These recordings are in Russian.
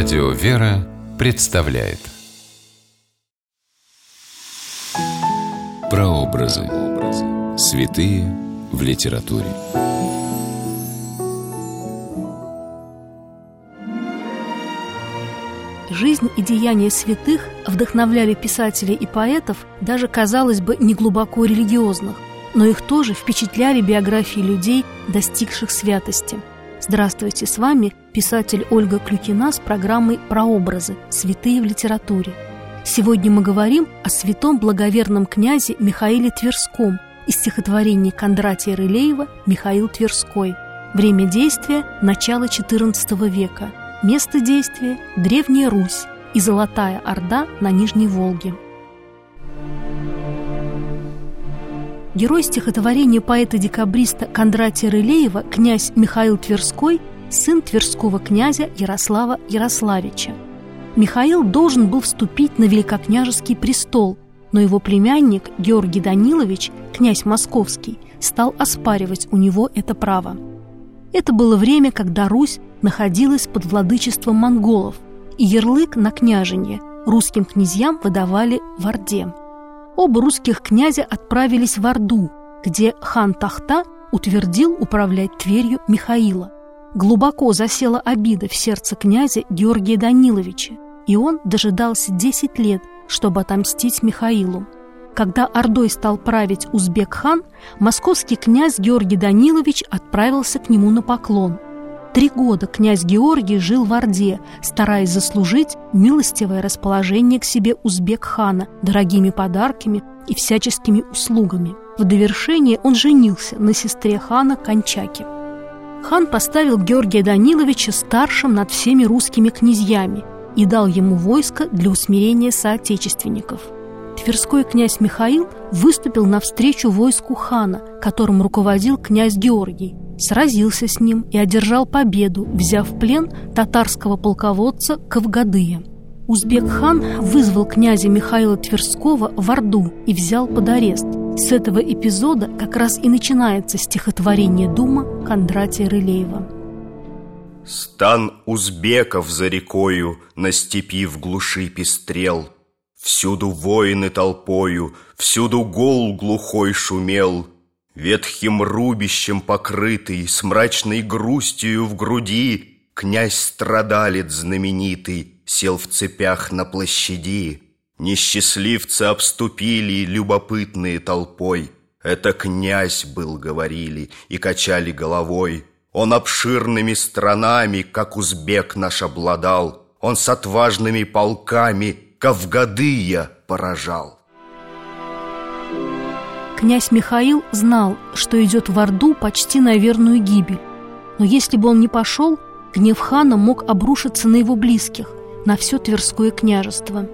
Радио «Вера» представляет Прообразы. Святые в литературе. Жизнь и деяния святых вдохновляли писателей и поэтов даже, казалось бы, не глубоко религиозных, но их тоже впечатляли биографии людей, достигших святости. Здравствуйте, с вами писатель Ольга Клюкина с программой «Прообразы. Святые в литературе». Сегодня мы говорим о святом благоверном князе Михаиле Тверском из стихотворения Кондратия Рылеева «Михаил Тверской». Время действия – начало XIV века – Место действия – Древняя Русь и Золотая Орда на Нижней Волге. Герой стихотворения поэта-декабриста Кондратия Рылеева, князь Михаил Тверской, сын тверского князя Ярослава Ярославича. Михаил должен был вступить на великокняжеский престол, но его племянник Георгий Данилович, князь московский, стал оспаривать у него это право. Это было время, когда Русь находилась под владычеством монголов, и ярлык на княженье русским князьям выдавали в Орде. Оба русских князя отправились в Орду, где хан Тахта утвердил управлять Тверью Михаила. Глубоко засела обида в сердце князя Георгия Даниловича, и он дожидался 10 лет, чтобы отомстить Михаилу. Когда Ордой стал править узбек-хан, московский князь Георгий Данилович отправился к нему на поклон – Три года князь Георгий жил в Орде, стараясь заслужить милостивое расположение к себе узбек-хана дорогими подарками и всяческими услугами. В довершение он женился на сестре хана Кончаки. Хан поставил Георгия Даниловича старшим над всеми русскими князьями и дал ему войско для усмирения соотечественников. Тверской князь Михаил выступил навстречу войску хана, которым руководил князь Георгий – сразился с ним и одержал победу, взяв в плен татарского полководца Кавгадыя. Узбек-хан вызвал князя Михаила Тверского в Орду и взял под арест. С этого эпизода как раз и начинается стихотворение Дума Кондратия Рылеева. Стан узбеков за рекою на степи в глуши пестрел. Всюду воины толпою, всюду гол глухой шумел — Ветхим рубищем покрытый, С мрачной грустью в груди, Князь-страдалец знаменитый Сел в цепях на площади. Несчастливцы обступили Любопытные толпой. Это князь был, говорили, И качали головой. Он обширными странами, Как узбек наш обладал, Он с отважными полками Кавгадыя поражал. Князь Михаил знал, что идет в Орду почти на верную гибель. Но если бы он не пошел, гнев хана мог обрушиться на его близких, на все Тверское княжество.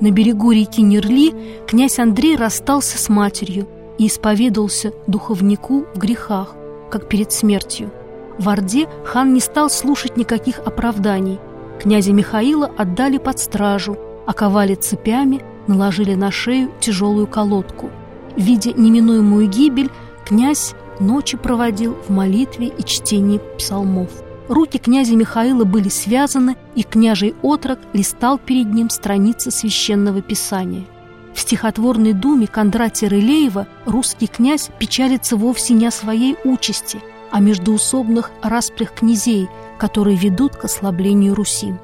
На берегу реки Нерли князь Андрей расстался с матерью и исповедовался духовнику в грехах, как перед смертью. В Орде хан не стал слушать никаких оправданий. Князя Михаила отдали под стражу, оковали цепями, наложили на шею тяжелую колодку – Видя неминуемую гибель, князь ночи проводил в молитве и чтении псалмов. Руки князя Михаила были связаны, и княжий отрок листал перед ним страницы священного писания. В стихотворной думе Кондратия Рылеева русский князь печалится вовсе не о своей участи, а междуусобных распрях князей, которые ведут к ослаблению Руси.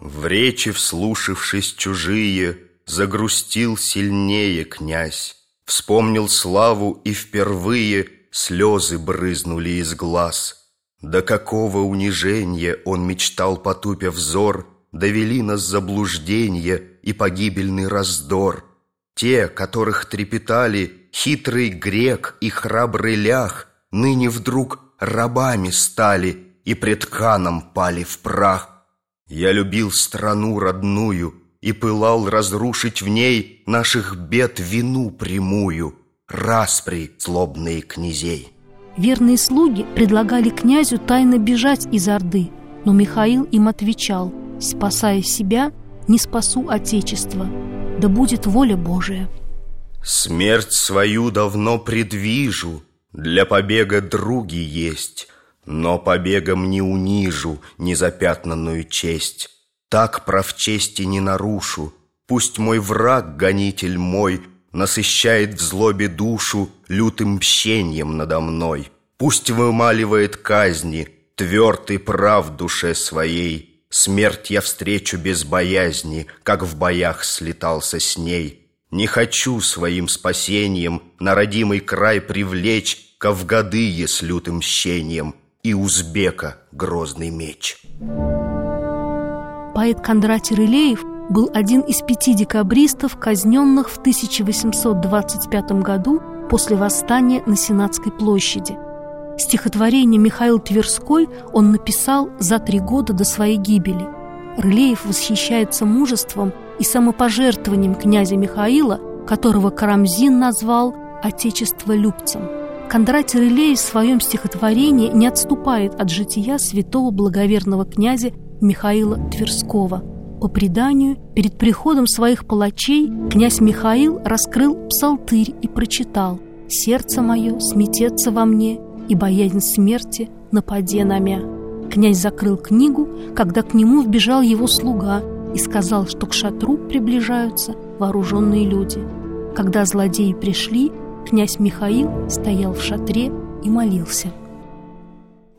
В речи, вслушавшись чужие, загрустил сильнее князь. Вспомнил славу, и впервые слезы брызнули из глаз. До какого унижения он мечтал, потупя взор, Довели нас заблуждение и погибельный раздор. Те, которых трепетали хитрый грек и храбрый лях, Ныне вдруг рабами стали и пред ханом пали в прах. Я любил страну родную — и пылал разрушить в ней наших бед вину прямую, распри злобные князей. Верные слуги предлагали князю тайно бежать из Орды, но Михаил им отвечал, спасая себя, не спасу Отечество, да будет воля Божия. Смерть свою давно предвижу, для побега други есть, Но побегом не унижу незапятнанную честь, Так прав чести не нарушу. Пусть мой враг, гонитель мой, Насыщает в злобе душу Лютым мщением надо мной. Пусть вымаливает казни, Тверд и прав в душе своей. Смерть я встречу без боязни, Как в боях слетался с ней. Не хочу своим спасением На родимый край привлечь Кавгадые с лютым мщением И узбека грозный меч. Поэт Кондратий Рылеев был один из пяти декабристов, казненных в 1825 году после восстания на Сенатской площади. Стихотворение «Михаил Тверской» он написал за три года до своей гибели. Рылеев восхищается мужеством и самопожертвованием князя Михаила, которого Карамзин назвал «отечестволюбцем». Кондратий Рылеев в своем стихотворении не отступает от жития святого благоверного князя Михаила Тверского. По преданию, перед приходом своих палачей князь Михаил раскрыл псалтырь и прочитал «Сердце мое сметется во мне, и боязнь смерти нападе на мя». Князь закрыл книгу, когда к нему вбежал его слуга и сказал, что к шатру приближаются вооруженные люди. Когда злодеи пришли, князь Михаил стоял в шатре и молился.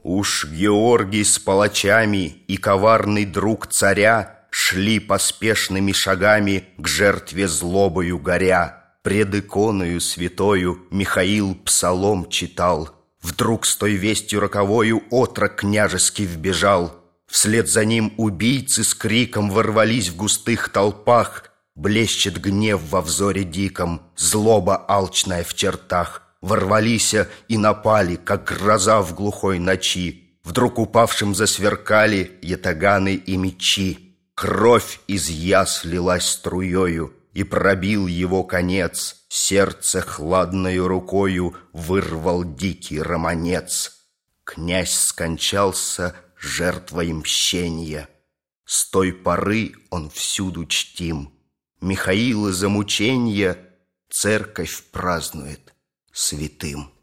Уж Георгий с палачами и коварный друг царя Шли поспешными шагами к жертве злобою горя. Пред иконою святою Михаил псалом читал. Вдруг с той вестью роковою отрок княжеский вбежал. Вслед за ним убийцы с криком ворвались в густых толпах. Блещет гнев во взоре диком, злоба алчная в чертах. Ворвались и напали, как гроза в глухой ночи. Вдруг упавшим засверкали ятаганы и мечи. Кровь из яс лилась струею, и пробил его конец. Сердце хладною рукою вырвал дикий романец. Князь скончался жертвой мщения. С той поры он всюду чтим. Михаила за мученье церковь празднует святым.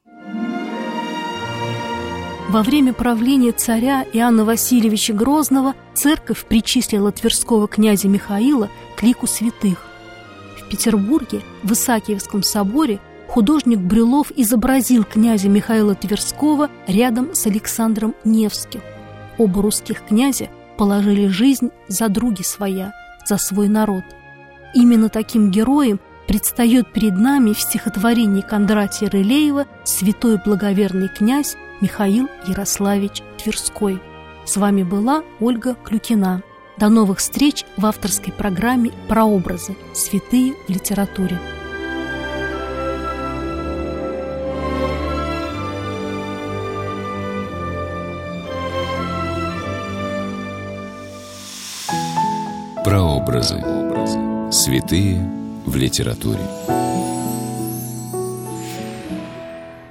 Во время правления царя Иоанна Васильевича Грозного церковь причислила тверского князя Михаила к лику святых. В Петербурге, в Исаакиевском соборе, художник Брюлов изобразил князя Михаила Тверского рядом с Александром Невским. Оба русских князя положили жизнь за други своя, за свой народ. Именно таким героем предстает перед нами в стихотворении Кондратия Рылеева «Святой благоверный князь Михаил Ярославич Тверской». С вами была Ольга Клюкина. До новых встреч в авторской программе «Прообразы. Святые в литературе». Прообразы. Святые в литературе.